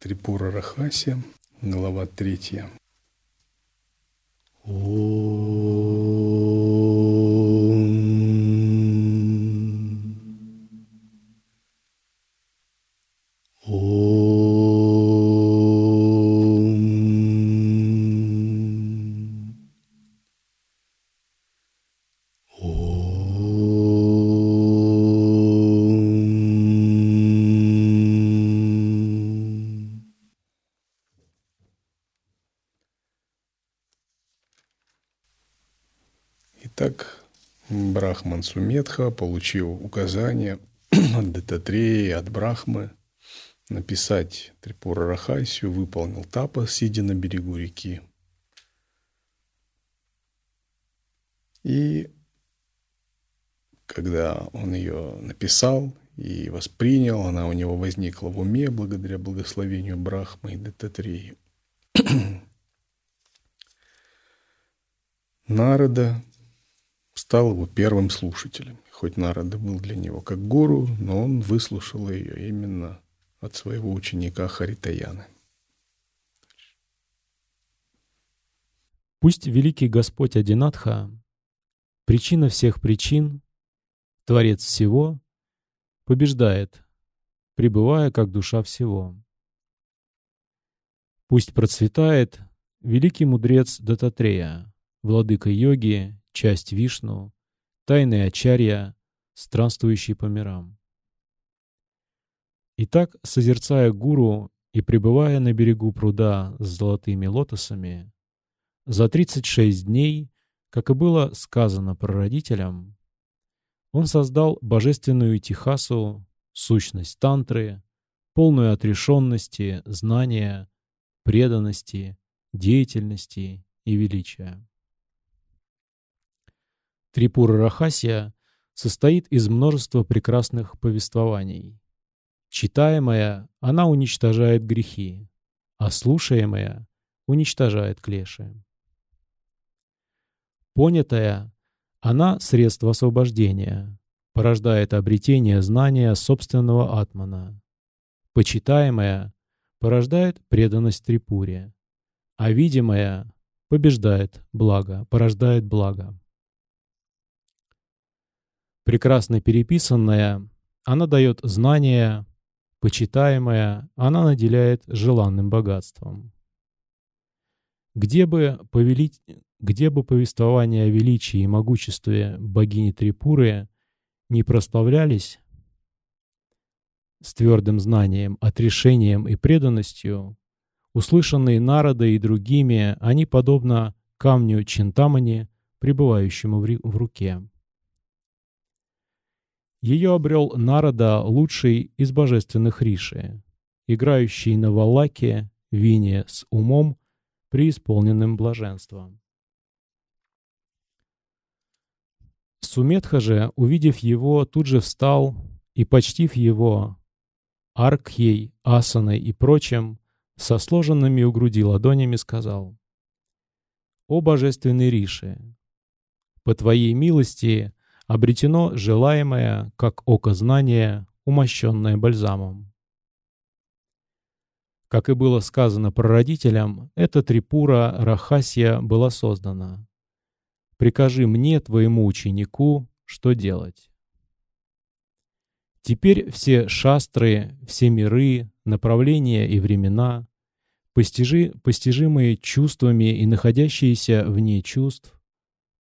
Трипура Рахаси, глава третья. Итак, Брахман Сумедха получил указание от Дататреи, от Брахмы написать Трипура Рахасию, выполнил тапа, сидя на берегу реки. И когда он ее написал и воспринял, она у него возникла в уме благодаря благословению Брахмы и Дататреи. Народа стал его первым слушателем. Хоть Нарада был для него как гуру, но он выслушал ее именно от своего ученика Харитаяны. Пусть великий Господь Адинатха, причина всех причин, Творец всего, побеждает, пребывая как душа всего. Пусть процветает великий мудрец Дататрея, владыка йоги часть Вишну, тайный Ачарья, странствующий по мирам. Итак, созерцая гуру и пребывая на берегу пруда с золотыми лотосами, за 36 дней, как и было сказано прародителям, он создал божественную тихасу, сущность тантры, полную отрешенности, знания, преданности, деятельности и величия. Трипура Рахасия состоит из множества прекрасных повествований. Читаемая, она уничтожает грехи, а слушаемая уничтожает клеши. Понятая, она — средство освобождения, порождает обретение знания собственного атмана. Почитаемая порождает преданность Трипуре, а видимая побеждает благо, порождает благо. Прекрасно переписанная, она дает знания, почитаемая, она наделяет желанным богатством. Где бы, повелить, где бы повествования о величии и могуществе богини Трипуры не прославлялись, с твердым знанием, отрешением и преданностью, услышанные Народой и другими, они подобно камню Чинтамани, пребывающему в руке. Ее обрел Нарада, лучший из божественных риши, играющий на валаке, вине с умом, преисполненным блаженством. Суметха же, увидев его, тут же встал и, почтив его, Аркхей, Асаной и прочим, со сложенными у груди ладонями сказал, «О божественный Риши! По Твоей милости обретено желаемое, как око знания, умощенное бальзамом. Как и было сказано прародителям, эта трипура Рахасия была создана. Прикажи мне, твоему ученику, что делать. Теперь все шастры, все миры, направления и времена, постижи, постижимые чувствами и находящиеся вне чувств,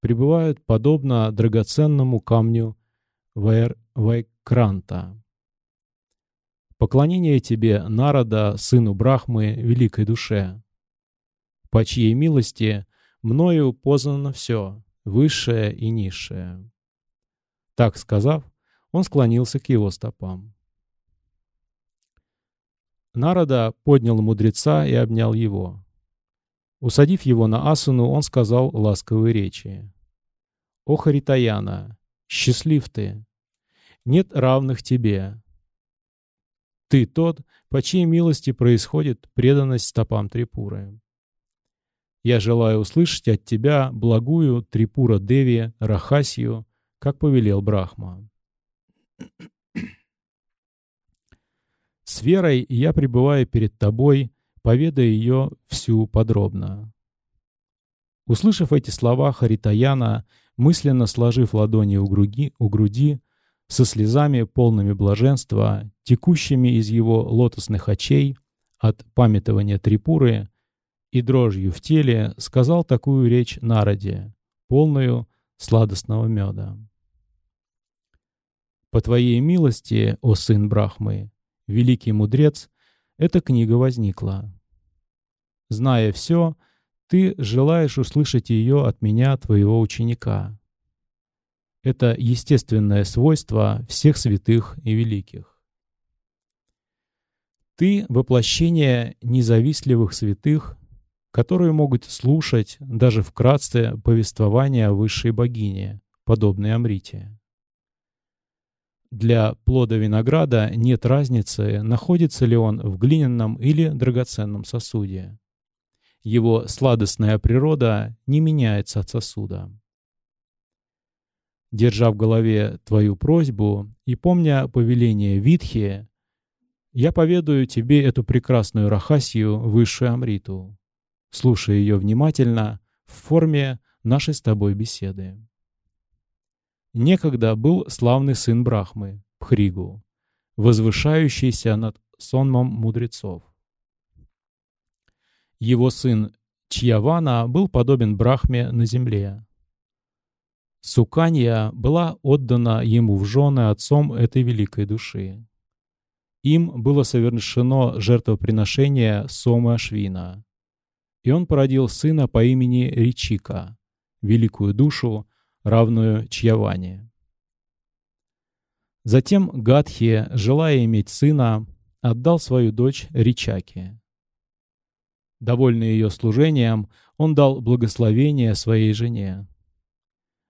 пребывают подобно драгоценному камню Вайкранта. Поклонение тебе, Народа, сыну Брахмы, великой душе, по чьей милости мною познано все, высшее и низшее. Так сказав, он склонился к его стопам. Народа поднял мудреца и обнял его. Усадив его на асуну, он сказал ласковые речи. «О, Харитаяна, счастлив ты! Нет равных тебе. Ты тот, по чьей милости происходит преданность стопам Трипуры. Я желаю услышать от тебя благую Трипура Деви Рахасию, как повелел Брахма. С верой я пребываю перед тобой, поведая ее всю подробно. Услышав эти слова Харитаяна, мысленно сложив ладони у груди, у груди со слезами, полными блаженства, текущими из его лотосных очей от памятования Трипуры и дрожью в теле, сказал такую речь народе, полную сладостного меда. «По твоей милости, о сын Брахмы, великий мудрец, эта книга возникла. Зная все, ты желаешь услышать ее от меня, твоего ученика. Это естественное свойство всех святых и великих. Ты — воплощение независтливых святых, которые могут слушать даже вкратце повествования о высшей богине, подобной Амрите. Для плода винограда нет разницы, находится ли он в глиняном или драгоценном сосуде. Его сладостная природа не меняется от сосуда. Держа в голове твою просьбу и помня повеление Витхи, я поведаю тебе эту прекрасную Рахасию, высшую Амриту, слушая ее внимательно в форме нашей с тобой беседы. Некогда был славный сын Брахмы, Пхригу, возвышающийся над сонмом мудрецов. Его сын Чьявана был подобен Брахме на земле. Суканья была отдана ему в жены отцом этой великой души. Им было совершено жертвоприношение Сомы Ашвина, и он породил сына по имени Ричика, великую душу, равную Чьяване. Затем Гадхи, желая иметь сына, отдал свою дочь Ричаке. Довольный ее служением, он дал благословение своей жене.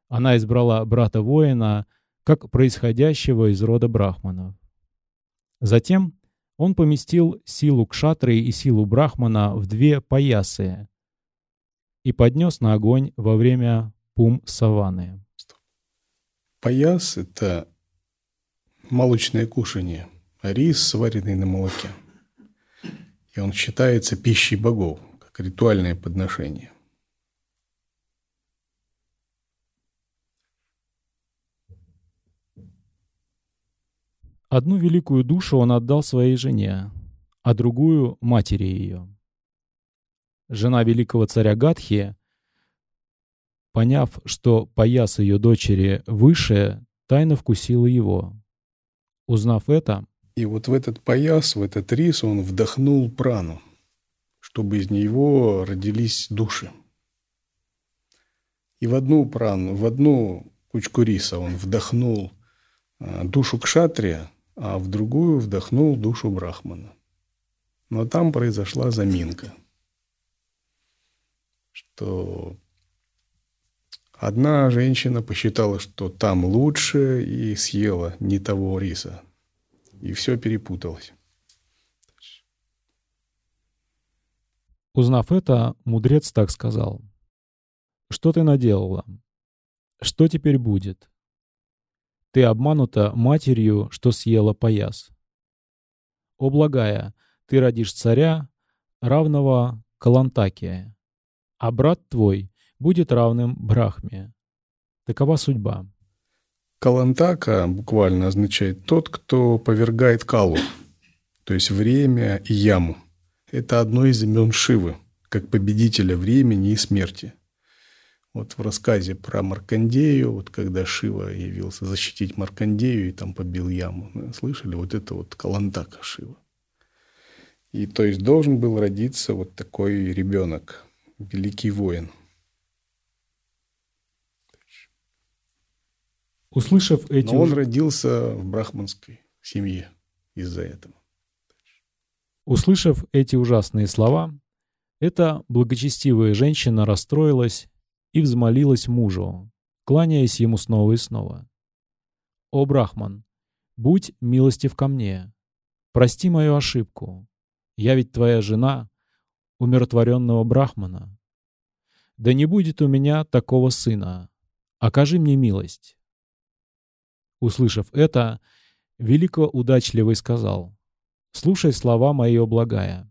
Она избрала брата-воина, как происходящего из рода брахманов. Затем он поместил силу кшатры и силу брахмана в две паясы и поднес на огонь во время пум саваны. Паяс — это молочное кушание, рис, сваренный на молоке. И он считается пищей богов, как ритуальное подношение. Одну великую душу он отдал своей жене, а другую — матери ее. Жена великого царя Гадхи Поняв, что пояс ее дочери выше, тайно вкусила его. Узнав это... И вот в этот пояс, в этот рис он вдохнул прану, чтобы из него родились души. И в одну прану, в одну кучку риса он вдохнул а, душу кшатрия, а в другую вдохнул душу брахмана. Но там произошла заминка, что Одна женщина посчитала, что там лучше, и съела не того риса. И все перепуталось. Узнав это, мудрец так сказал. «Что ты наделала? Что теперь будет? Ты обманута матерью, что съела пояс. О, благая, ты родишь царя, равного Калантакия, а брат твой будет равным Брахме. Такова судьба. Калантака буквально означает «тот, кто повергает Калу», то есть время и яму. Это одно из имен Шивы, как победителя времени и смерти. Вот в рассказе про Маркандею, вот когда Шива явился защитить Маркандею и там побил яму, слышали? Вот это вот Калантака Шива. И то есть должен был родиться вот такой ребенок, великий воин – Услышав эти... Но он родился в брахманской семье из-за этого. Услышав эти ужасные слова, эта благочестивая женщина расстроилась и взмолилась мужу, кланяясь ему снова и снова. «О, Брахман, будь милостив ко мне, прости мою ошибку, я ведь твоя жена, умиротворенного Брахмана. Да не будет у меня такого сына, окажи мне милость». Услышав это, велико удачливый сказал, Слушай слова мои, благая.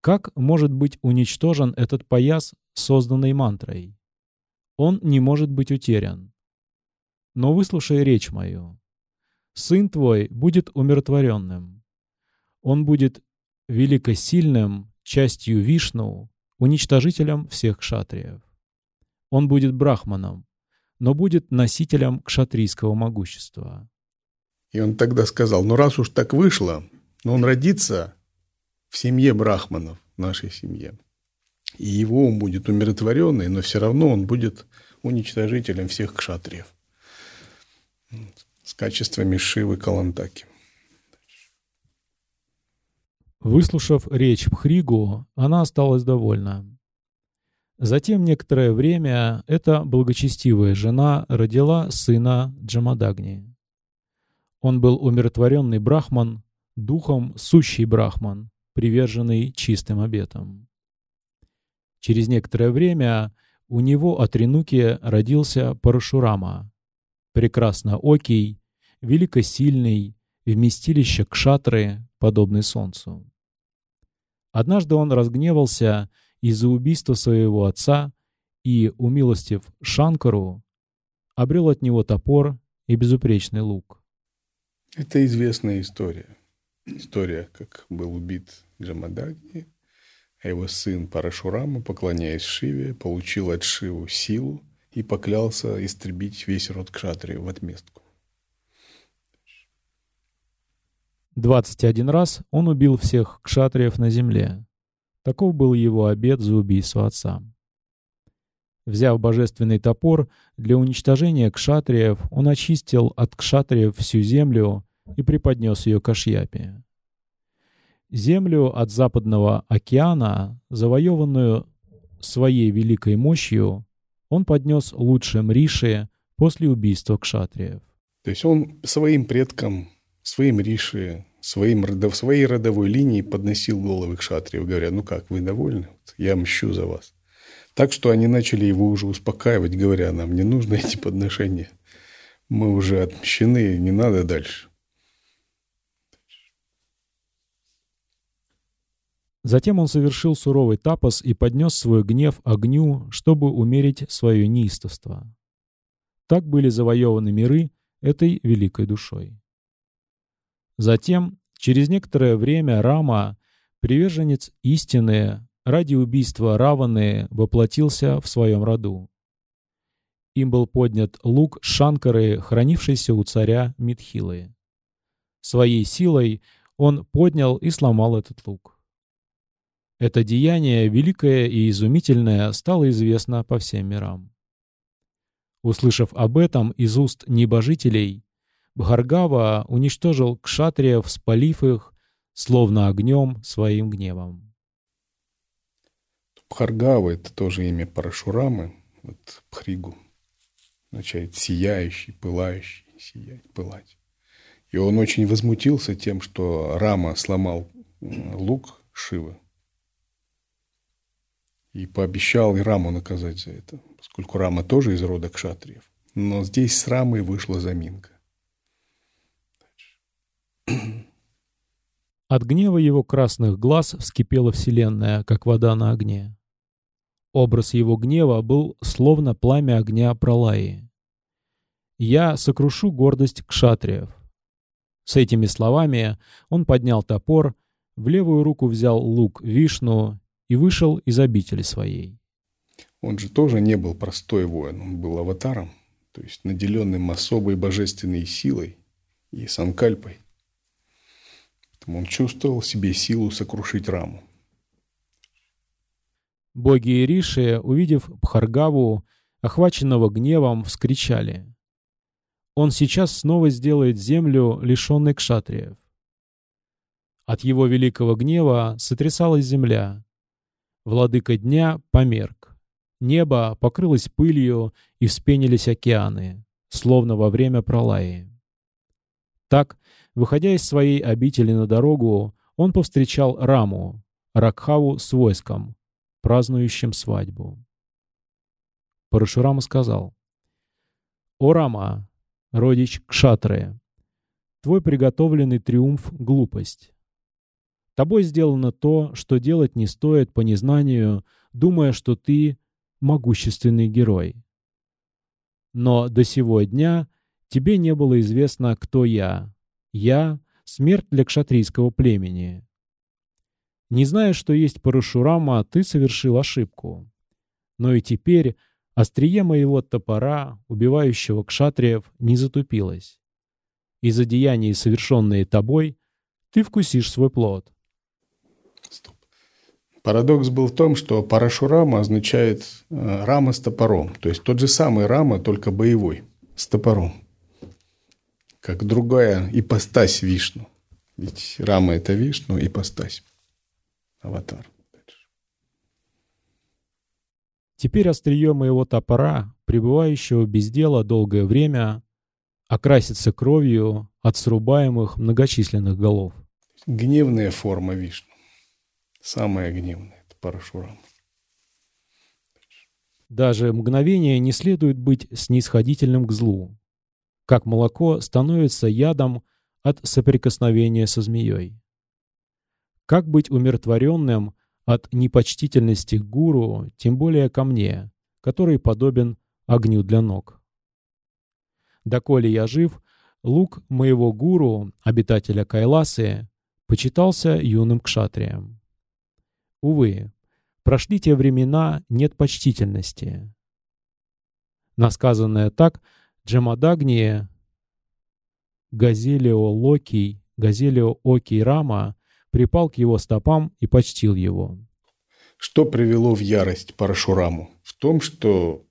Как может быть уничтожен этот пояс, созданный мантрой? Он не может быть утерян. Но выслушай речь мою. Сын твой будет умиротворенным. Он будет великосильным, частью Вишну, уничтожителем всех кшатриев. Он будет брахманом, но будет носителем кшатрийского могущества. И он тогда сказал, ну раз уж так вышло, но он родится в семье брахманов, в нашей семье. И его он будет умиротворенный, но все равно он будет уничтожителем всех кшатриев. С качествами Шивы Калантаки. Выслушав речь Пхригу, она осталась довольна. Затем некоторое время эта благочестивая жена родила сына Джамадагни. Он был умиротворенный брахман, духом сущий брахман, приверженный чистым обетам. Через некоторое время у него от Ренуки родился Парашурама, прекрасно окий, великосильный, вместилище кшатры, подобный солнцу. Однажды он разгневался из-за убийства своего отца и, умилостив Шанкару, обрел от него топор и безупречный лук. Это известная история. История, как был убит Джамадагни, а его сын Парашурама, поклоняясь Шиве, получил от Шиву силу и поклялся истребить весь род Кшатри в отместку. 21 раз он убил всех кшатриев на земле. Таков был его обет за убийство отца. Взяв божественный топор для уничтожения кшатриев, он очистил от кшатриев всю землю и преподнес ее к Ашьяпе. Землю от Западного океана, завоеванную своей великой мощью, он поднес лучшим Риши после убийства кшатриев. То есть он своим предкам, своим Риши, своим, родов, своей родовой линии подносил головы кшатриев, говоря, ну как, вы довольны? Я мщу за вас. Так что они начали его уже успокаивать, говоря, нам не нужны эти подношения. Мы уже отмщены, не надо дальше. Затем он совершил суровый тапос и поднес свой гнев огню, чтобы умерить свое неистовство. Так были завоеваны миры этой великой душой. Затем, через некоторое время, Рама, приверженец истины, ради убийства Раваны воплотился в своем роду. Им был поднят лук Шанкары, хранившийся у царя Митхилы. Своей силой он поднял и сломал этот лук. Это деяние, великое и изумительное, стало известно по всем мирам. Услышав об этом из уст небожителей, Бхаргава уничтожил кшатриев, спалив их, словно огнем, своим гневом. Бхаргава — это тоже имя Парашурамы, вот Пхригу, означает сияющий, пылающий, сиять, пылать. И он очень возмутился тем, что Рама сломал лук Шивы, и пообещал Раму наказать за это, поскольку Рама тоже из рода кшатриев. Но здесь с Рамой вышла заминка. От гнева его красных глаз вскипела вселенная, как вода на огне. Образ его гнева был словно пламя огня Пралаи. «Я сокрушу гордость кшатриев». С этими словами он поднял топор, в левую руку взял лук Вишну и вышел из обители своей. Он же тоже не был простой воин, он был аватаром, то есть наделенным особой божественной силой и санкальпой. Он чувствовал в себе силу сокрушить раму. Боги и Риши, увидев Бхаргаву, охваченного гневом, вскричали. Он сейчас снова сделает землю, лишенной кшатриев. От его великого гнева сотрясалась земля, Владыка дня померк. Небо покрылось пылью и вспенились океаны, словно во время пролаи. Так, выходя из своей обители на дорогу, он повстречал Раму, Ракхаву с войском, празднующим свадьбу. Парашурама сказал, «О Рама, родич Кшатры, твой приготовленный триумф — глупость. Тобой сделано то, что делать не стоит по незнанию, думая, что ты — могущественный герой. Но до сего дня тебе не было известно, кто я. Я — смерть для кшатрийского племени. Не зная, что есть Парашурама, ты совершил ошибку. Но и теперь острие моего топора, убивающего кшатриев, не затупилось. Из-за деяний, совершенные тобой, ты вкусишь свой плод. Стоп. Парадокс был в том, что Парашурама означает э, рама с топором. То есть тот же самый рама, только боевой, с топором. Как другая ипостась Вишну. Ведь рама – это Вишну, ипостась аватар. Теперь острие моего топора, пребывающего без дела долгое время, окрасится кровью от срубаемых многочисленных голов. Гневная форма Вишну. Самая гневная – это Парашурам. Даже мгновение не следует быть снисходительным к злу, как молоко становится ядом от соприкосновения со змеей. Как быть умиротворенным от непочтительности к гуру, тем более ко мне, который подобен огню для ног? Доколе я жив, лук моего гуру, обитателя Кайласы, почитался юным кшатрием. Увы, прошли те времена, нет почтительности. Насказанное так, Джамадагни, Газелио Локий, Газелио Окий Рама припал к его стопам и почтил его. Что привело в ярость Парашураму? В том, что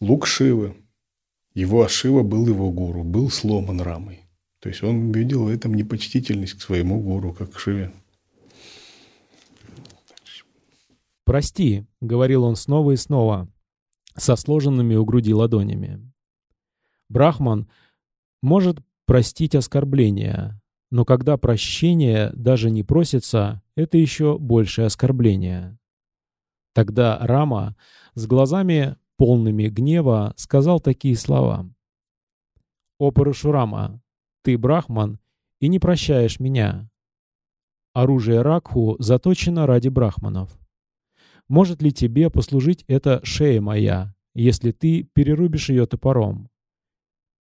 лук Шивы, его Ашива был его гуру, был сломан Рамой. То есть он видел в этом непочтительность к своему гуру, как к Шиве. «Прости», — говорил он снова и снова, со сложенными у груди ладонями. Брахман может простить оскорбления, но когда прощение даже не просится, это еще большее оскорбление. Тогда Рама с глазами полными гнева сказал такие слова. «О Парашурама, ты брахман и не прощаешь меня. Оружие Ракху заточено ради брахманов. Может ли тебе послужить эта шея моя, если ты перерубишь ее топором?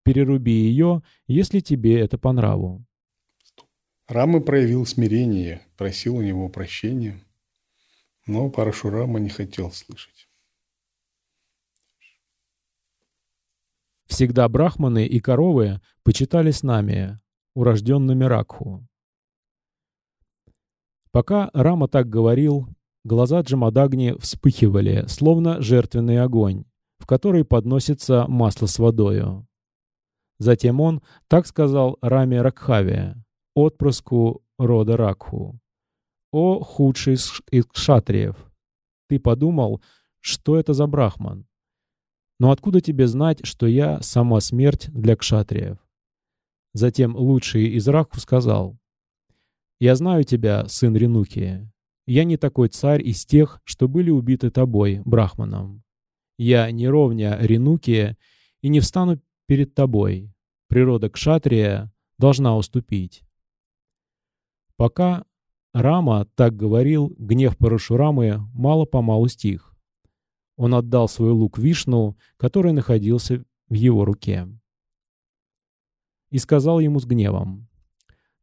Переруби ее, если тебе это по нраву. Рама проявил смирение, просил у него прощения, но Парашурама не хотел слышать. Всегда брахманы и коровы почитались нами, урожденными Ракху. Пока Рама так говорил, глаза Джамадагни вспыхивали, словно жертвенный огонь, в который подносится масло с водою. Затем он так сказал Раме Ракхаве, отпрыску рода Ракху. «О, худший из кшатриев! Ты подумал, что это за брахман? Но откуда тебе знать, что я сама смерть для кшатриев?» Затем лучший из Ракху сказал, «Я знаю тебя, сын Ренуки. Я не такой царь из тех, что были убиты тобой, брахманом. Я не ровня Ренуки и не встану перед тобой. Природа кшатрия должна уступить. Пока Рама так говорил, гнев Парашурамы мало-помалу стих. Он отдал свой лук Вишну, который находился в его руке. И сказал ему с гневом,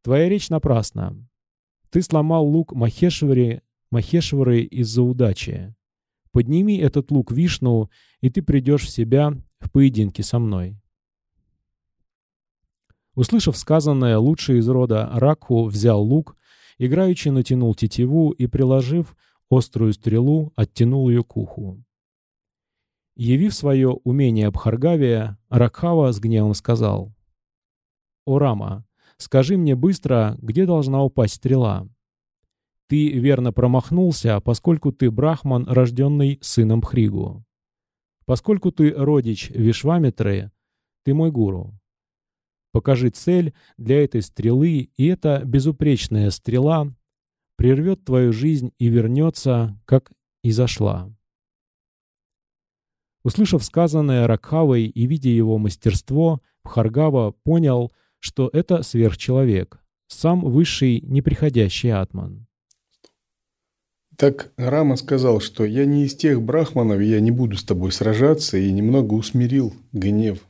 «Твоя речь напрасна. Ты сломал лук Махешвари, Махешвары из-за удачи. Подними этот лук Вишну, и ты придешь в себя в поединке со мной». Услышав сказанное, лучший из рода Ракху взял лук, играючи натянул тетиву и, приложив острую стрелу, оттянул ее к уху. Явив свое умение Бхаргавия, Ракхава с гневом сказал, «О, Рама, скажи мне быстро, где должна упасть стрела?» Ты верно промахнулся, поскольку ты брахман, рожденный сыном Хригу. Поскольку ты родич Вишвамитры, ты мой гуру. Покажи цель для этой стрелы, и эта безупречная стрела прервет твою жизнь и вернется, как и зашла. Услышав сказанное Ракхавой и видя его мастерство, Бхаргава понял, что это сверхчеловек, сам высший неприходящий атман. Так Рама сказал, что я не из тех брахманов, я не буду с тобой сражаться, и немного усмирил гнев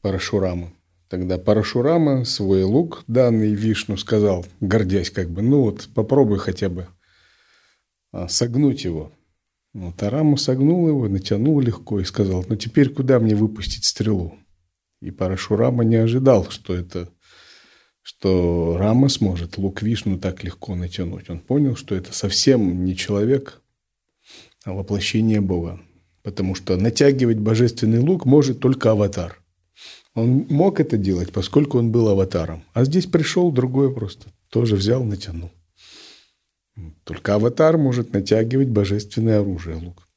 Парашурама. Тогда Парашурама свой лук, данный Вишну, сказал, гордясь как бы, ну вот попробуй хотя бы а, согнуть его. Вот, а Рама согнул его, натянул легко и сказал, ну теперь куда мне выпустить стрелу? И Парашурама не ожидал, что это что Рама сможет лук Вишну так легко натянуть. Он понял, что это совсем не человек, а воплощение Бога. Потому что натягивать божественный лук может только аватар. Он мог это делать, поскольку он был аватаром. А здесь пришел другой просто. Тоже взял, натянул. Только аватар может натягивать божественное оружие, лук.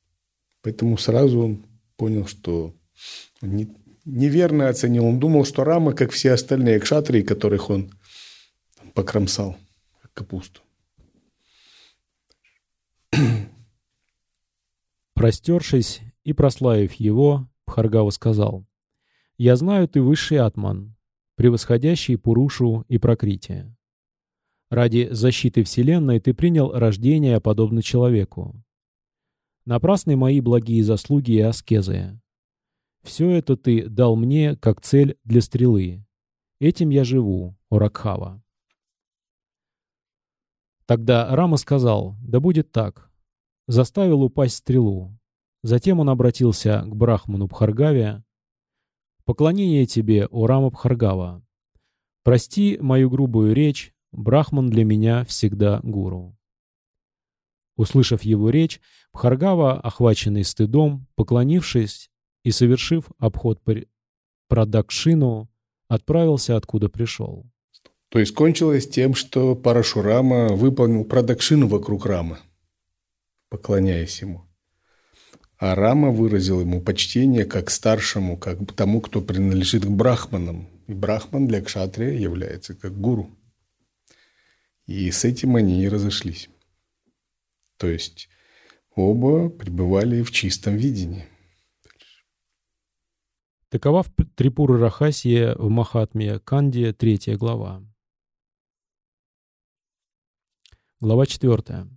Поэтому сразу он понял, что не, неверно оценил. Он думал, что Рама, как все остальные кшатрии, которых он покромсал, как капусту. Простершись и прославив его, Бхаргава сказал, «Я знаю, ты высший атман, превосходящий Пурушу и Прокритие. Ради защиты Вселенной ты принял рождение, подобно человеку. Напрасны мои благие заслуги и аскезы. Все это ты дал мне как цель для стрелы. Этим я живу, Оракхава. Тогда Рама сказал, да будет так. Заставил упасть стрелу. Затем он обратился к Брахману Бхаргаве. «Поклонение тебе, о Рама Бхаргава! Прости мою грубую речь, Брахман для меня всегда гуру». Услышав его речь, Бхаргава, охваченный стыдом, поклонившись, и, совершив обход Прадакшину, отправился откуда пришел. То есть кончилось тем, что Парашурама выполнил Прадакшину вокруг Рамы, поклоняясь ему. А Рама выразил ему почтение как старшему, как тому, кто принадлежит к брахманам. И брахман для кшатрия является как гуру. И с этим они и разошлись. То есть оба пребывали в чистом видении. Такова Трипура Рахасия в Махатме Канди, третья глава. Глава четвертая.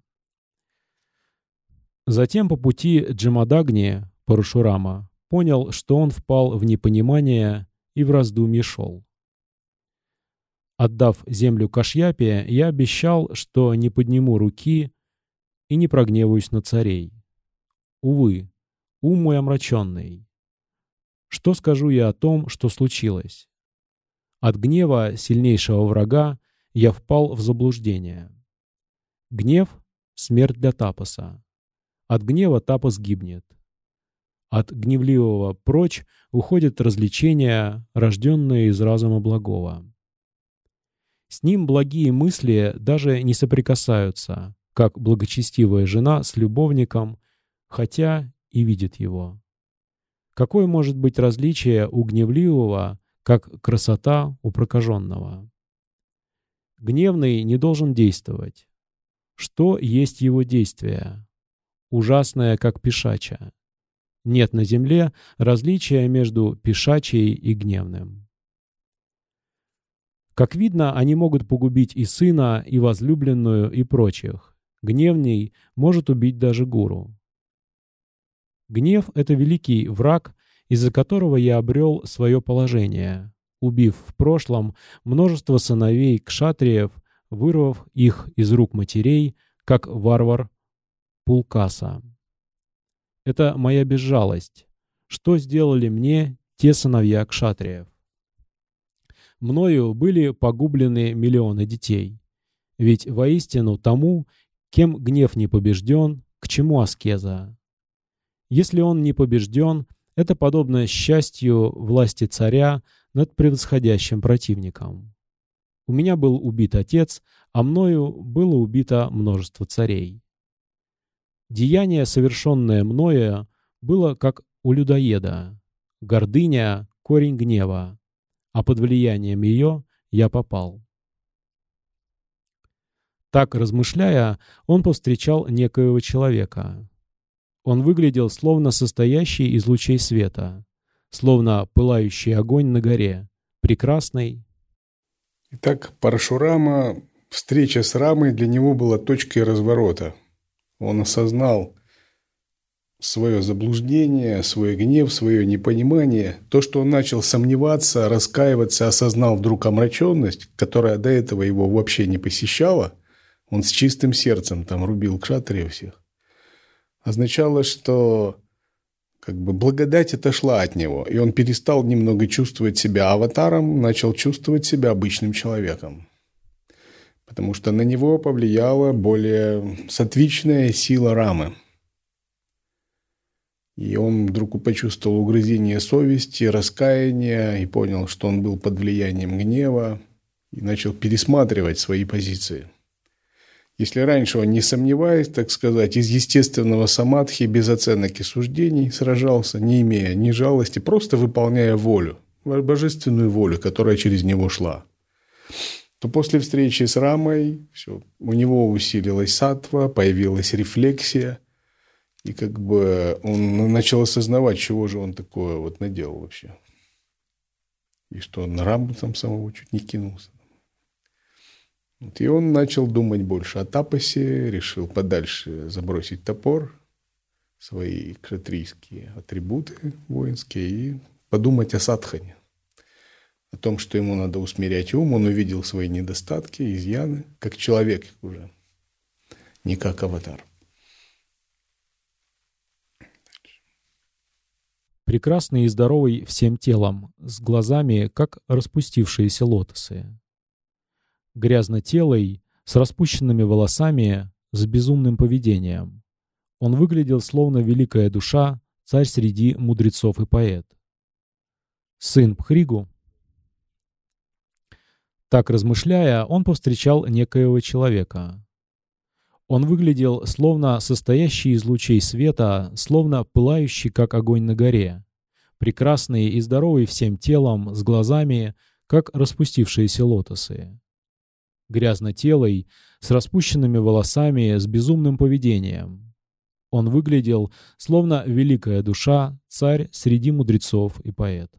Затем по пути Джамадагни, Парашурама, понял, что он впал в непонимание и в раздумье шел. Отдав землю Кашьяпе, я обещал, что не подниму руки и не прогневаюсь на царей. Увы, ум мой омраченный, что скажу я о том, что случилось? От гнева сильнейшего врага я впал в заблуждение. Гнев — смерть для Тапоса. От гнева Тапос гибнет. От гневливого прочь уходят развлечения, рожденные из разума благого. С ним благие мысли даже не соприкасаются, как благочестивая жена с любовником, хотя и видит его. Какое может быть различие у гневливого, как красота у прокаженного? Гневный не должен действовать. Что есть его действие? Ужасное, как пешача. Нет на земле различия между пешачей и гневным. Как видно, они могут погубить и сына, и возлюбленную, и прочих. Гневный может убить даже гуру. Гнев — это великий враг, из-за которого я обрел свое положение, убив в прошлом множество сыновей кшатриев, вырвав их из рук матерей, как варвар Пулкаса. Это моя безжалость. Что сделали мне те сыновья кшатриев? Мною были погублены миллионы детей. Ведь воистину тому, кем гнев не побежден, к чему аскеза? Если он не побежден, это подобно счастью власти царя над превосходящим противником. У меня был убит отец, а мною было убито множество царей. Деяние, совершенное мною, было как у людоеда. Гордыня — корень гнева, а под влиянием ее я попал. Так, размышляя, он повстречал некоего человека. Он выглядел словно состоящий из лучей света, словно пылающий огонь на горе, прекрасный, Итак, Парашурама, встреча с Рамой для него была точкой разворота. Он осознал свое заблуждение, свой гнев, свое непонимание. То, что он начал сомневаться, раскаиваться, осознал вдруг омраченность, которая до этого его вообще не посещала, он с чистым сердцем там рубил кшатрия всех, означало, что как бы благодать отошла от него, и он перестал немного чувствовать себя аватаром, начал чувствовать себя обычным человеком. Потому что на него повлияла более сатвичная сила Рамы. И он вдруг почувствовал угрызение совести, раскаяния, и понял, что он был под влиянием гнева, и начал пересматривать свои позиции – если раньше он, не сомневаясь, так сказать, из естественного самадхи, без оценок и суждений, сражался, не имея ни жалости, просто выполняя волю, божественную волю, которая через него шла, то после встречи с Рамой все, у него усилилась сатва, появилась рефлексия, и как бы он начал осознавать, чего же он такое вот наделал вообще. И что он на Раму там самого чуть не кинулся. Вот, и он начал думать больше о тапосе, решил подальше забросить топор, свои кшатрийские атрибуты воинские и подумать о садхане. О том, что ему надо усмирять ум, он увидел свои недостатки, изъяны, как человек уже, не как аватар. Прекрасный и здоровый всем телом, с глазами, как распустившиеся лотосы грязнотелый, с распущенными волосами, с безумным поведением. Он выглядел словно великая душа, царь среди мудрецов и поэт. Сын Пхригу. Так размышляя, он повстречал некоего человека. Он выглядел словно состоящий из лучей света, словно пылающий, как огонь на горе. Прекрасный и здоровый всем телом, с глазами, как распустившиеся лотосы грязнотелый, с распущенными волосами, с безумным поведением. Он выглядел, словно великая душа, царь среди мудрецов и поэт.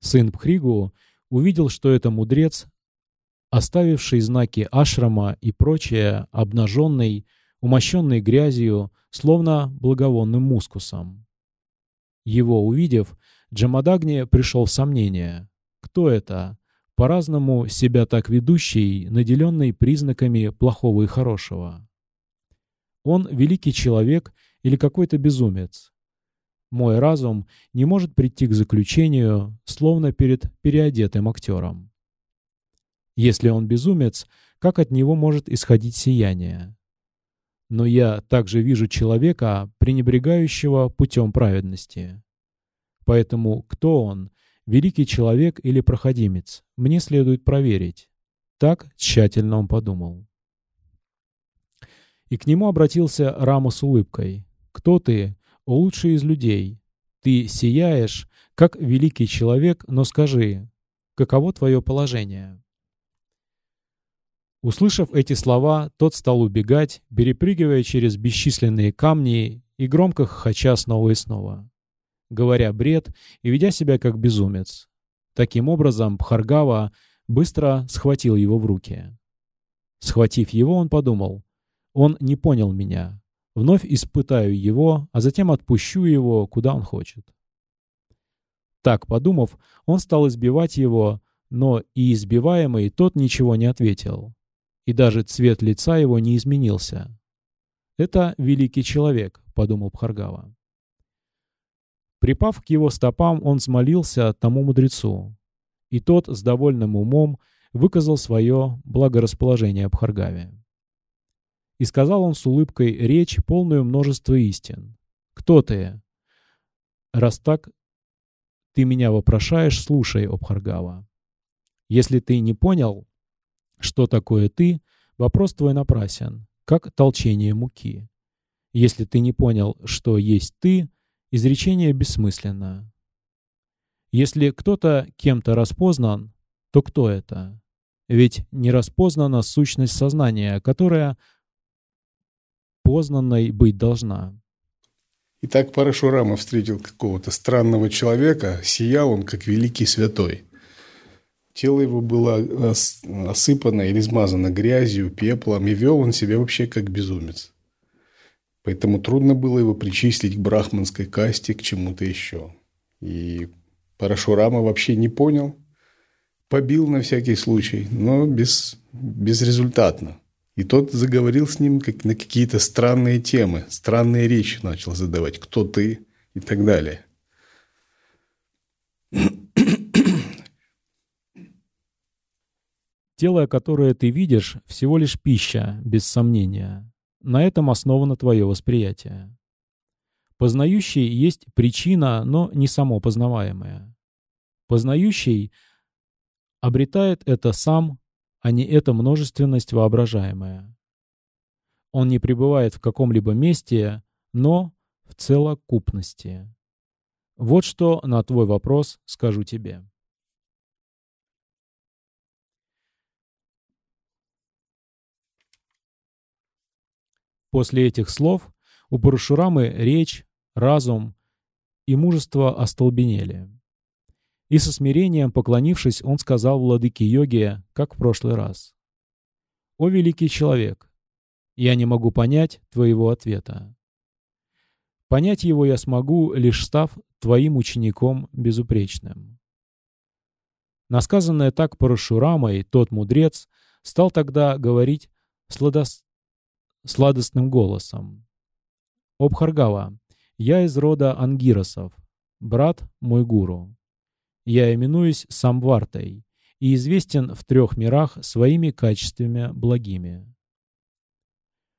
Сын Пхригу увидел, что это мудрец, оставивший знаки ашрама и прочее, обнаженный, умощенный грязью, словно благовонным мускусом. Его увидев, Джамадагни пришел в сомнение. Кто это? по-разному себя так ведущий, наделенный признаками плохого и хорошего. Он великий человек или какой-то безумец. Мой разум не может прийти к заключению, словно перед переодетым актером. Если он безумец, как от него может исходить сияние? Но я также вижу человека, пренебрегающего путем праведности. Поэтому кто он великий человек или проходимец, мне следует проверить. Так тщательно он подумал. И к нему обратился Рама с улыбкой. «Кто ты, лучший из людей? Ты сияешь, как великий человек, но скажи, каково твое положение?» Услышав эти слова, тот стал убегать, перепрыгивая через бесчисленные камни и громко хохоча снова и снова говоря бред и ведя себя как безумец. Таким образом, Пхаргава быстро схватил его в руки. Схватив его, он подумал, он не понял меня. Вновь испытаю его, а затем отпущу его, куда он хочет. Так, подумав, он стал избивать его, но и избиваемый тот ничего не ответил. И даже цвет лица его не изменился. «Это великий человек», — подумал Пхаргава. Припав к его стопам, он взмолился тому мудрецу. И тот с довольным умом выказал свое благорасположение об Харгаве. И сказал он с улыбкой речь, полную множества истин. «Кто ты?» «Раз так ты меня вопрошаешь, слушай, Обхаргава. Если ты не понял, что такое ты, вопрос твой напрасен, как толчение муки. Если ты не понял, что есть ты, изречение бессмысленно. Если кто-то кем-то распознан, то кто это? Ведь не распознана сущность сознания, которая познанной быть должна. Итак, Парашурама встретил какого-то странного человека, сиял он, как великий святой. Тело его было осыпано или смазано грязью, пеплом, и вел он себя вообще как безумец. Поэтому трудно было его причислить к брахманской касте, к чему-то еще. И Парашурама вообще не понял, побил на всякий случай, но без, безрезультатно. И тот заговорил с ним как, на какие-то странные темы, странные речи начал задавать. Кто ты? И так далее. Тело, которое ты видишь, всего лишь пища, без сомнения. На этом основано твое восприятие. Познающий есть причина, но не само познаваемое. Познающий обретает это сам, а не эта множественность воображаемая. Он не пребывает в каком-либо месте, но в целокупности. Вот что на твой вопрос скажу тебе. После этих слов у Парашурамы речь, разум и мужество остолбенели. И со смирением поклонившись, он сказал владыке йоги, как в прошлый раз. «О великий человек, я не могу понять твоего ответа. Понять его я смогу, лишь став твоим учеником безупречным». Насказанное так Парашурамой, тот мудрец, стал тогда говорить сладос... сладостным голосом. «Обхаргава, я из рода ангиросов, брат мой гуру. Я именуюсь Самвартой и известен в трех мирах своими качествами благими.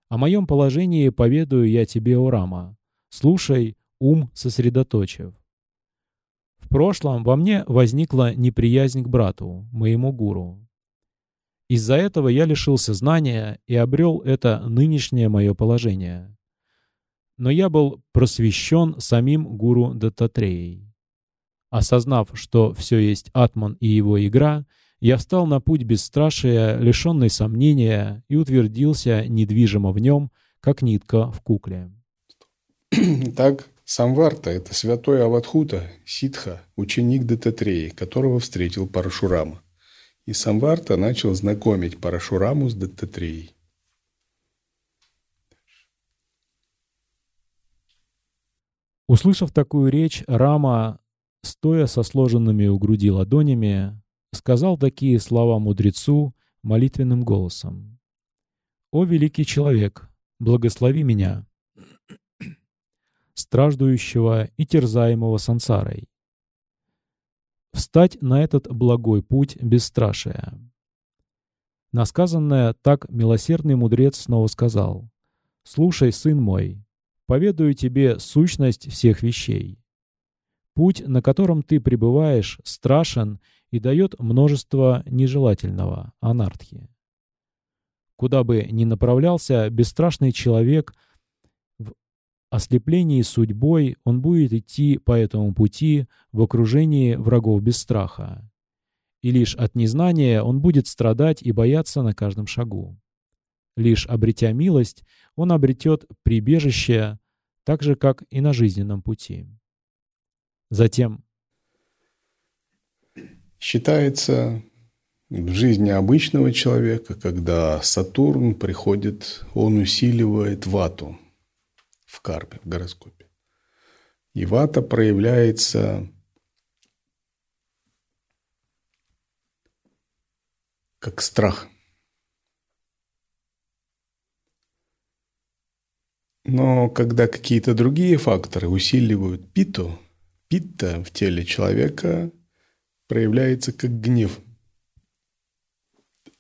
О моем положении поведаю я тебе, о Рама. Слушай, ум сосредоточив. В прошлом во мне возникла неприязнь к брату, моему гуру. Из-за этого я лишился знания и обрел это нынешнее мое положение но я был просвещен самим гуру Дататреей. Осознав, что все есть Атман и его игра, я встал на путь бесстрашия, лишенный сомнения, и утвердился недвижимо в нем, как нитка в кукле. Так, Самварта – это святой Аватхута, ситха, ученик Дататреи, которого встретил Парашурама. И Самварта начал знакомить Парашураму с Дататреей. Услышав такую речь, Рама, стоя со сложенными у груди ладонями, сказал такие слова мудрецу молитвенным голосом. «О великий человек, благослови меня, страждующего и терзаемого сансарой, встать на этот благой путь бесстрашия». Насказанное так милосердный мудрец снова сказал, «Слушай, сын мой, поведаю тебе сущность всех вещей. Путь, на котором ты пребываешь, страшен и дает множество нежелательного, анархии. Куда бы ни направлялся бесстрашный человек, в ослеплении судьбой он будет идти по этому пути в окружении врагов без страха. И лишь от незнания он будет страдать и бояться на каждом шагу. Лишь обретя милость, он обретет прибежище, так же, как и на жизненном пути. Затем считается в жизни обычного человека, когда Сатурн приходит, он усиливает вату в карме, в гороскопе. И вата проявляется как страх – Но когда какие-то другие факторы усиливают питу, питта в теле человека проявляется как гнев.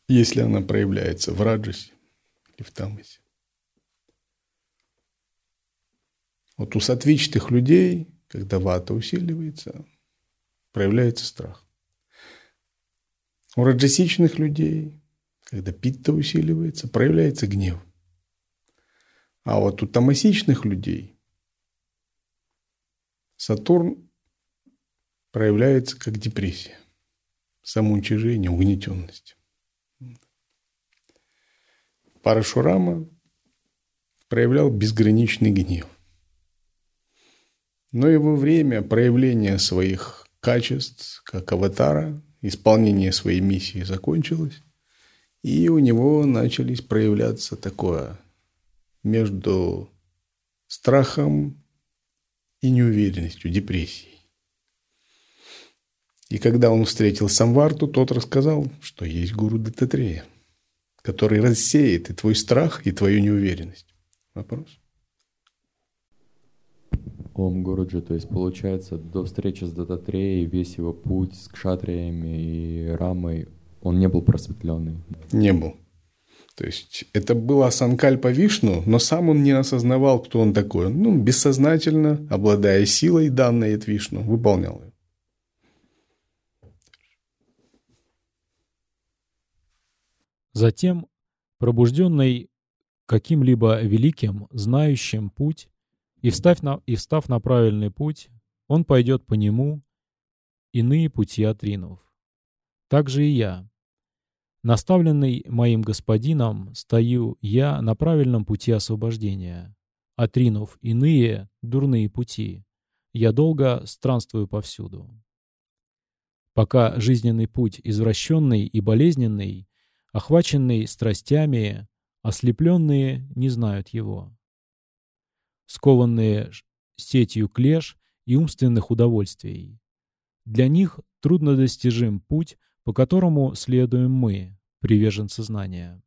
Если она проявляется в раджасе или в тамасе. Вот у сатвичных людей, когда вата усиливается, проявляется страх. У раджасичных людей, когда питта усиливается, проявляется гнев – а вот у томасичных людей Сатурн проявляется как депрессия, самоуничижение, угнетенность. Парашурама проявлял безграничный гнев. Но его время проявления своих качеств, как аватара, исполнение своей миссии закончилось, и у него начались проявляться такое между страхом и неуверенностью, депрессией. И когда он встретил Самварту, тот рассказал, что есть гуру Дататрея, который рассеет и твой страх, и твою неуверенность. Вопрос? Ом Гуруджи, то есть получается, до встречи с Дататреей весь его путь с кшатриями и рамой, он не был просветленный? Не был. То есть это была Санкальпа Вишну, но сам он не осознавал, кто он такой. Ну, бессознательно, обладая силой, данной от Вишну, выполнял ее. Затем, пробужденный каким-либо великим, знающим путь, и, встав на, и встав на правильный путь, он пойдет по нему, иные пути отринув. Так же и я. Наставленный моим господином, стою я на правильном пути освобождения. Отринув иные дурные пути, я долго странствую повсюду. Пока жизненный путь извращенный и болезненный, охваченный страстями, ослепленные не знают его скованные сетью клеш и умственных удовольствий. Для них труднодостижим путь, по которому следуем мы, приверженцы знания.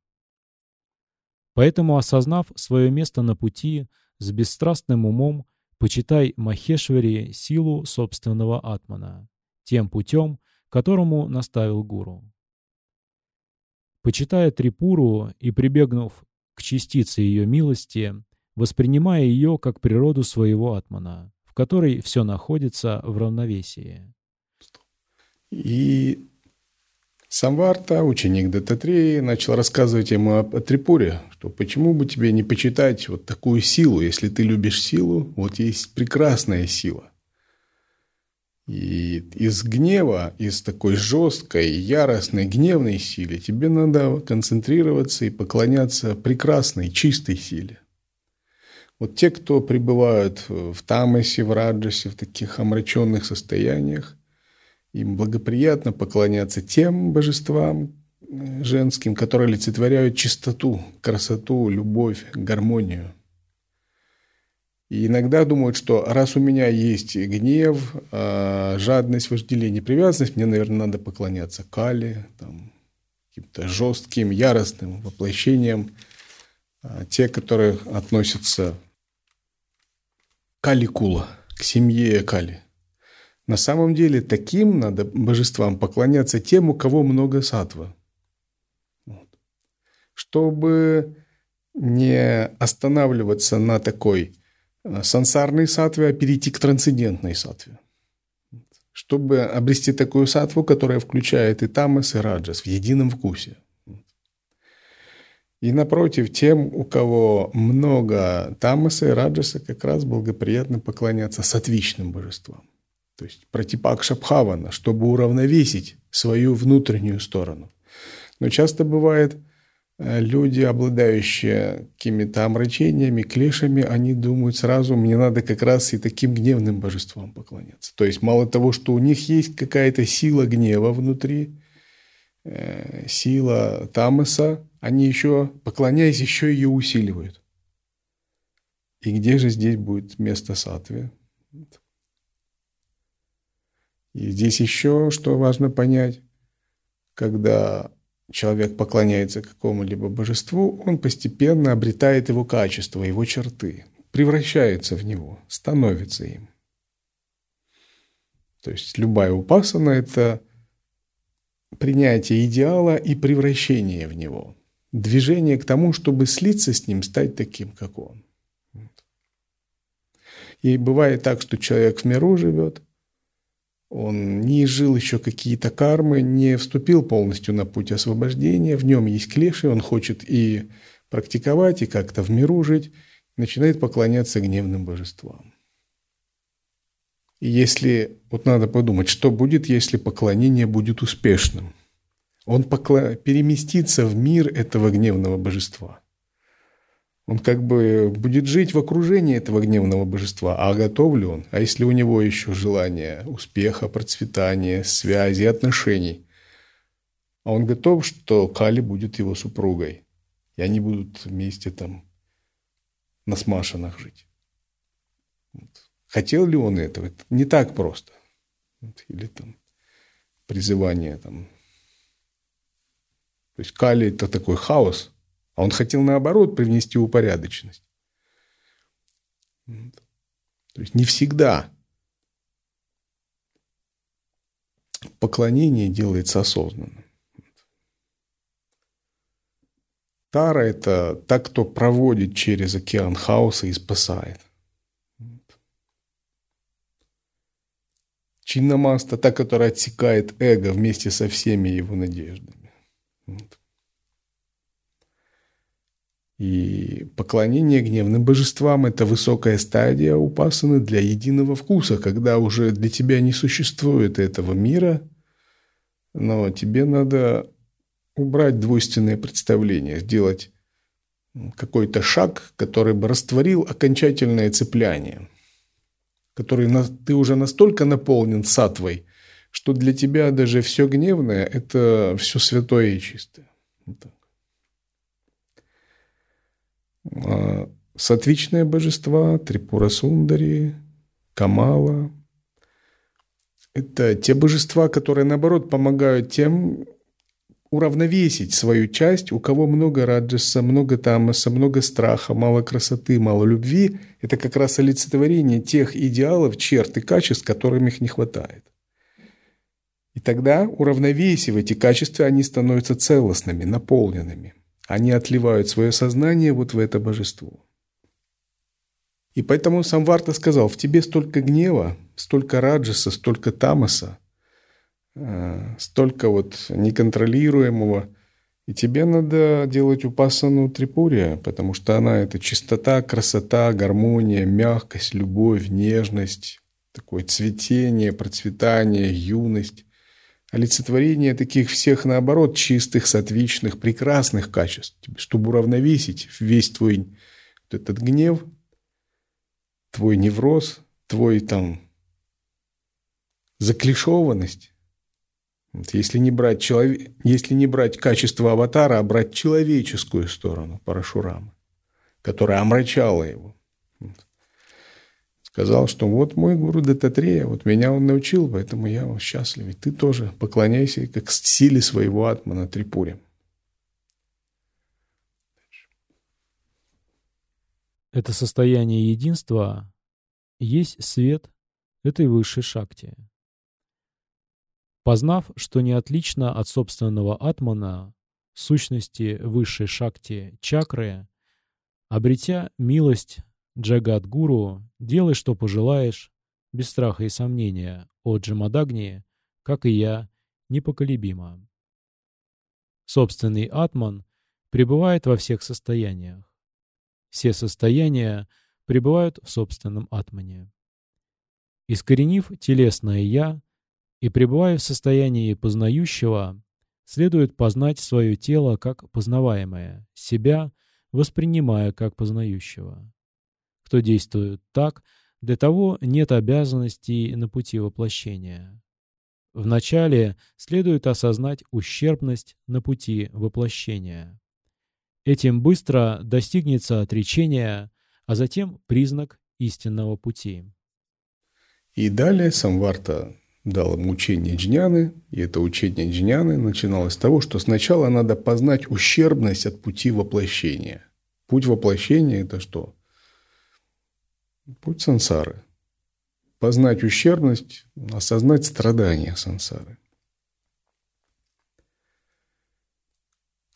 Поэтому, осознав свое место на пути, с бесстрастным умом почитай Махешвари силу собственного атмана, тем путем, которому наставил гуру. Почитая Трипуру и прибегнув к частице ее милости, воспринимая ее как природу своего атмана, в которой все находится в равновесии. И Самварта, ученик Дататреи, начал рассказывать ему о, о Трипуре, что почему бы тебе не почитать вот такую силу, если ты любишь силу, вот есть прекрасная сила. И из гнева, из такой жесткой, яростной, гневной силы тебе надо концентрироваться и поклоняться прекрасной, чистой силе. Вот те, кто пребывают в тамасе, в раджасе, в таких омраченных состояниях, им благоприятно поклоняться тем божествам э, женским, которые олицетворяют чистоту, красоту, любовь, гармонию. И иногда думают, что раз у меня есть гнев, а, жадность, вожделение, привязанность, мне, наверное, надо поклоняться Кали, там, каким-то жестким, яростным воплощениям, а, те, которые относятся Каликула, к семье Кали. На самом деле таким надо божествам поклоняться тем, у кого много сатва. Вот. Чтобы не останавливаться на такой э, сансарной сатве, а перейти к трансцендентной сатве. Чтобы обрести такую сатву, которая включает и тамас, и раджас в едином вкусе. И напротив, тем, у кого много тамаса и раджаса, как раз благоприятно поклоняться сатвичным божествам. То есть протипак шабхавана, чтобы уравновесить свою внутреннюю сторону. Но часто бывает, э, люди, обладающие какими-то омрачениями, клешами, они думают сразу, мне надо как раз и таким гневным божествам поклоняться. То есть мало того, что у них есть какая-то сила гнева внутри, э, сила тамаса, они еще, поклоняясь, еще ее усиливают. И где же здесь будет место сатвы? И здесь еще, что важно понять, когда человек поклоняется какому-либо божеству, он постепенно обретает его качество, его черты, превращается в него, становится им. То есть любая упасана – это принятие идеала и превращение в него – движение к тому, чтобы слиться с ним, стать таким, как он. И бывает так, что человек в миру живет, он не жил еще какие-то кармы, не вступил полностью на путь освобождения, в нем есть клеши, он хочет и практиковать, и как-то в миру жить, начинает поклоняться гневным божествам. И если, вот надо подумать, что будет, если поклонение будет успешным – он покла... переместится в мир этого гневного божества. Он как бы будет жить в окружении этого гневного божества. А готов ли он? А если у него еще желание успеха, процветания, связи, отношений? А он готов, что Кали будет его супругой. И они будут вместе там на смашинах жить. Хотел ли он этого? Это не так просто. Или там призывание там. То есть Кали это такой хаос, а он хотел наоборот привнести упорядоченность. То есть не всегда поклонение делается осознанно. Тара – это та, кто проводит через океан хаоса и спасает. Чиннамаста – та, которая отсекает эго вместе со всеми его надеждами. Вот. И поклонение гневным божествам – это высокая стадия упасаны для единого вкуса, когда уже для тебя не существует этого мира, но тебе надо убрать двойственное представление, сделать какой-то шаг, который бы растворил окончательное цепляние, который ты уже настолько наполнен сатвой, что для тебя даже все гневное – это все святое и чистое. Вот так. А, сатвичные божества, Трипура Сундари, Камала. Это те божества, которые, наоборот, помогают тем уравновесить свою часть, у кого много раджаса, много тамаса, много страха, мало красоты, мало любви. Это как раз олицетворение тех идеалов, черт и качеств, которым их не хватает. И тогда, уравновесив эти качества, они становятся целостными, наполненными – они отливают свое сознание вот в это божество. И поэтому сам Варта сказал, в тебе столько гнева, столько раджаса, столько тамаса, э, столько вот неконтролируемого, и тебе надо делать упасану трипурия, потому что она – это чистота, красота, гармония, мягкость, любовь, нежность, такое цветение, процветание, юность олицетворение таких всех, наоборот, чистых, сатвичных, прекрасных качеств, чтобы уравновесить весь твой вот этот гнев, твой невроз, твой там заклишованность. Вот если, не брать человек, если не брать качество аватара, а брать человеческую сторону Парашурама, которая омрачала его. Сказал, что вот мой гуру Дататрея, вот меня он научил, поэтому я счастлив. И ты тоже поклоняйся как силе своего атмана Трипуре. Это состояние единства есть свет этой высшей шакти. Познав, что не отлично от собственного атмана, сущности высшей шакти чакры, обретя милость Джагат-гуру, делай, что пожелаешь, без страха и сомнения, о Джамадагни, как и я, непоколебимо. Собственный атман пребывает во всех состояниях. Все состояния пребывают в собственном атмане. Искоренив телесное «я» и пребывая в состоянии познающего, следует познать свое тело как познаваемое, себя воспринимая как познающего кто действует так, для того нет обязанностей на пути воплощения. Вначале следует осознать ущербность на пути воплощения. Этим быстро достигнется отречение, а затем признак истинного пути. И далее Самварта дал им учение джняны, и это учение джняны начиналось с того, что сначала надо познать ущербность от пути воплощения. Путь воплощения – это что? Путь сансары. Познать ущербность, осознать страдания сансары.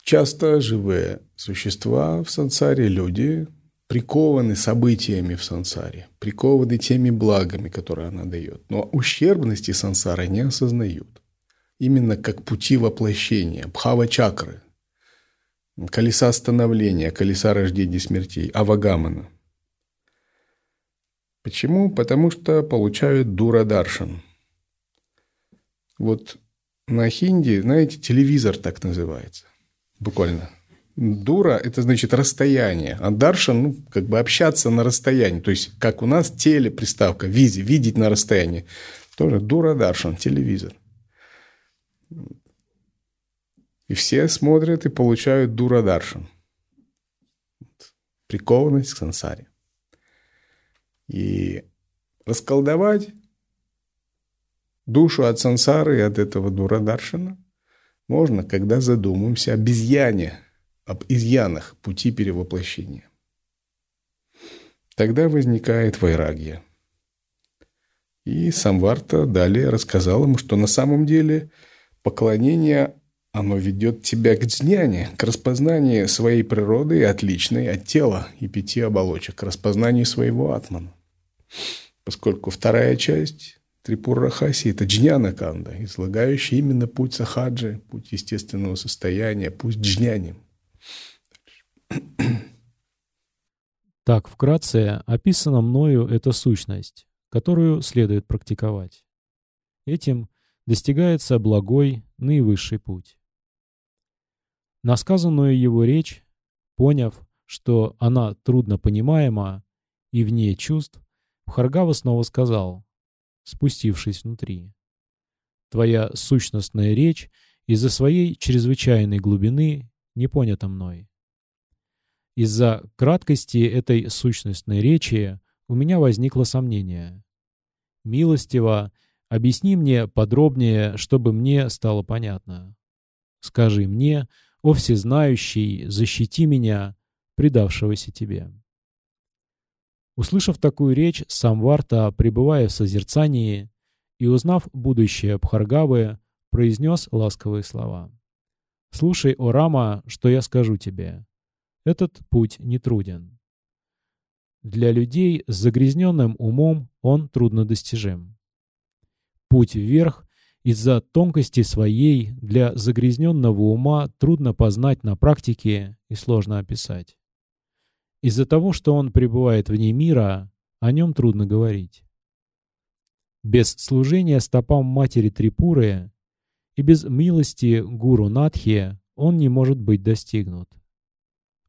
Часто живые существа в сансаре, люди, прикованы событиями в сансаре, прикованы теми благами, которые она дает. Но ущербности сансары не осознают. Именно как пути воплощения, бхава-чакры, колеса становления, колеса рождения смертей, авагамана – Почему? Потому что получают дурадаршан. Вот на хинди, знаете, телевизор так называется. Буквально. Дура – это значит расстояние, а даршан, ну, как бы общаться на расстоянии. То есть, как у нас телеприставка, визи, видеть на расстоянии. Тоже дура даршан, телевизор. И все смотрят и получают дура даршан. Прикованность к сансаре. И расколдовать душу от сансары и от этого дура даршана можно, когда задумаемся об изъяне, об изъянах пути перевоплощения. Тогда возникает вайрагья. И Самварта далее рассказал ему, что на самом деле поклонение оно ведет тебя к джняне, к распознанию своей природы, отличной от тела и пяти оболочек, к распознанию своего атмана. Поскольку вторая часть Рахаси – это джняна канда, излагающая именно путь сахаджи, путь естественного состояния, путь джняни. Так, вкратце описана мною эта сущность, которую следует практиковать. Этим достигается благой, наивысший путь. На сказанную его речь, поняв, что она трудно понимаема и вне чувств, Бхаргава снова сказал, спустившись внутри, «Твоя сущностная речь из-за своей чрезвычайной глубины не понята мной. Из-за краткости этой сущностной речи у меня возникло сомнение. Милостиво, объясни мне подробнее, чтобы мне стало понятно. Скажи мне, о всезнающий, защити меня, предавшегося тебе. Услышав такую речь, сам Варта, пребывая в созерцании и узнав будущее Бхаргавы, произнес ласковые слова. «Слушай, о Рама, что я скажу тебе. Этот путь не труден. Для людей с загрязненным умом он труднодостижим. Путь вверх из-за тонкости своей для загрязненного ума трудно познать на практике и сложно описать. Из-за того, что он пребывает вне мира, о нем трудно говорить. Без служения стопам матери Трипуры и без милости гуру Надхи он не может быть достигнут.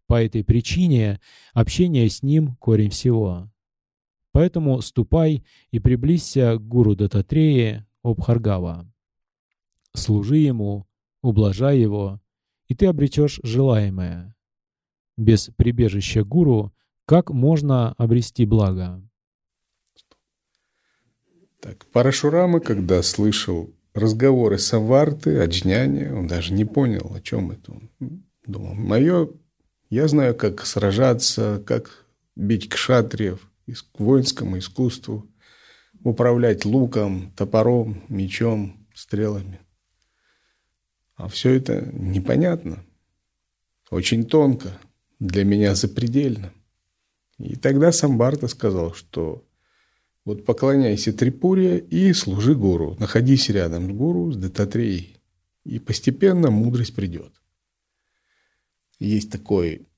По этой причине общение с ним – корень всего. Поэтому ступай и приблизься к гуру Дататрее, Обхаргава. Служи ему, ублажай его, и ты обретешь желаемое. Без прибежища гуру как можно обрести благо? Так, Парашурама, когда слышал разговоры Саварты, Аджняни, он даже не понял, о чем это. Думал, мое я знаю, как сражаться, как бить кшатриев, к воинскому искусству, управлять луком, топором, мечом, стрелами. А все это непонятно, очень тонко, для меня запредельно. И тогда Самбарта сказал, что вот поклоняйся Трипуре и служи гуру. Находись рядом с гуру, с Дататреей. И постепенно мудрость придет есть такой,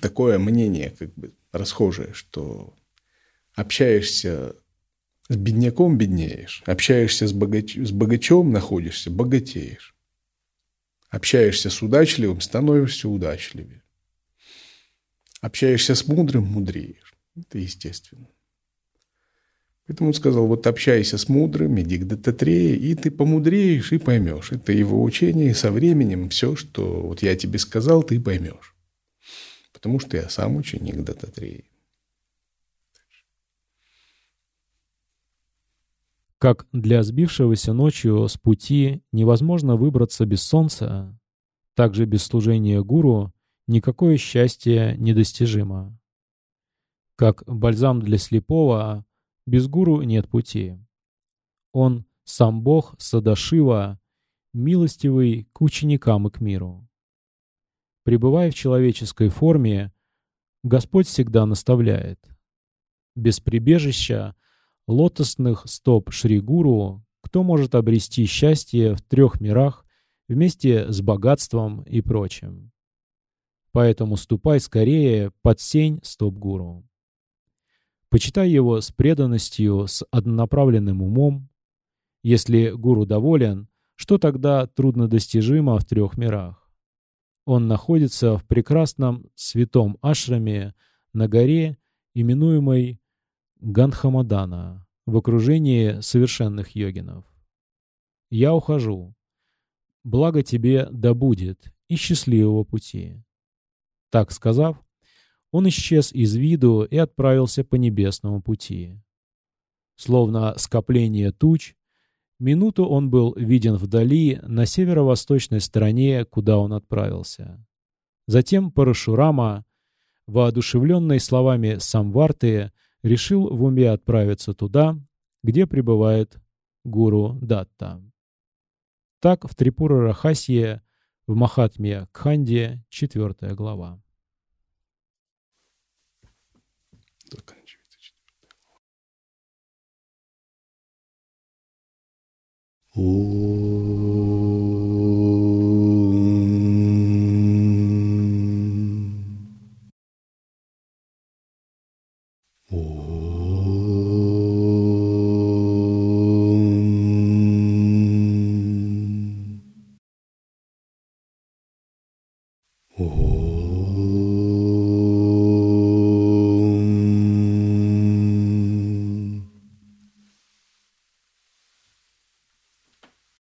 такое мнение, как бы расхожее, что общаешься с бедняком – беднеешь, общаешь с, богач, с богачом – находишься – богатеешь. Общаешься с удачливым – становишься удачливее. Общаешься с мудрым – мудреешь. Это естественно. Поэтому он сказал, вот общайся с мудрым, иди к Дататрее, и ты помудреешь и поймешь. Это его учение, и со временем все, что вот я тебе сказал, ты поймешь. Потому что я сам ученик Дататреи. Как для сбившегося ночью с пути невозможно выбраться без солнца, так же без служения гуру никакое счастье недостижимо. Как бальзам для слепого без гуру нет пути. Он сам Бог Садашива, милостивый к ученикам и к миру. Пребывая в человеческой форме, Господь всегда наставляет. Без прибежища лотосных стоп Шри-Гуру кто может обрести счастье в трех мирах вместе с богатством и прочим. Поэтому ступай скорее под сень стоп-гуру. Почитай его с преданностью, с однонаправленным умом. Если гуру доволен, что тогда труднодостижимо в трех мирах? Он находится в прекрасном святом ашраме на горе, именуемой Ганхамадана, в окружении совершенных йогинов. Я ухожу. Благо тебе да будет и счастливого пути. Так сказав, он исчез из виду и отправился по небесному пути. Словно скопление туч, минуту он был виден вдали, на северо-восточной стороне, куда он отправился. Затем Парашурама, воодушевленный словами Самварты, решил в уме отправиться туда, где пребывает гуру Датта. Так в Трипура Рахасье, в Махатме Кханде, 4 глава. Заканчивается 4 глава.